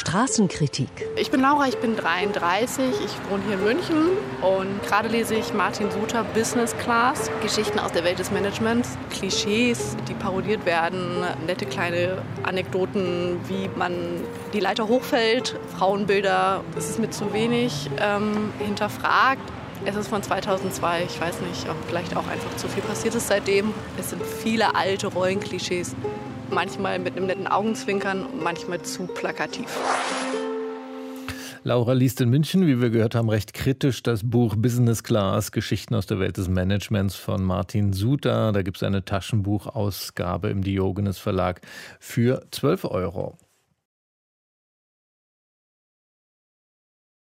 Straßenkritik. Ich bin Laura, ich bin 33, ich wohne hier in München und gerade lese ich Martin Suter Business Class, Geschichten aus der Welt des Managements, Klischees, die parodiert werden, nette kleine Anekdoten, wie man die Leiter hochfällt, Frauenbilder, das ist mir zu wenig ähm, hinterfragt. Es ist von 2002. Ich weiß nicht, ob vielleicht auch einfach zu viel passiert ist seitdem. Es sind viele alte Rollenklischees. Manchmal mit einem netten Augenzwinkern, manchmal zu plakativ. Laura liest in München, wie wir gehört haben, recht kritisch das Buch Business Class, Geschichten aus der Welt des Managements von Martin Suter. Da gibt es eine Taschenbuchausgabe im Diogenes Verlag für 12 Euro.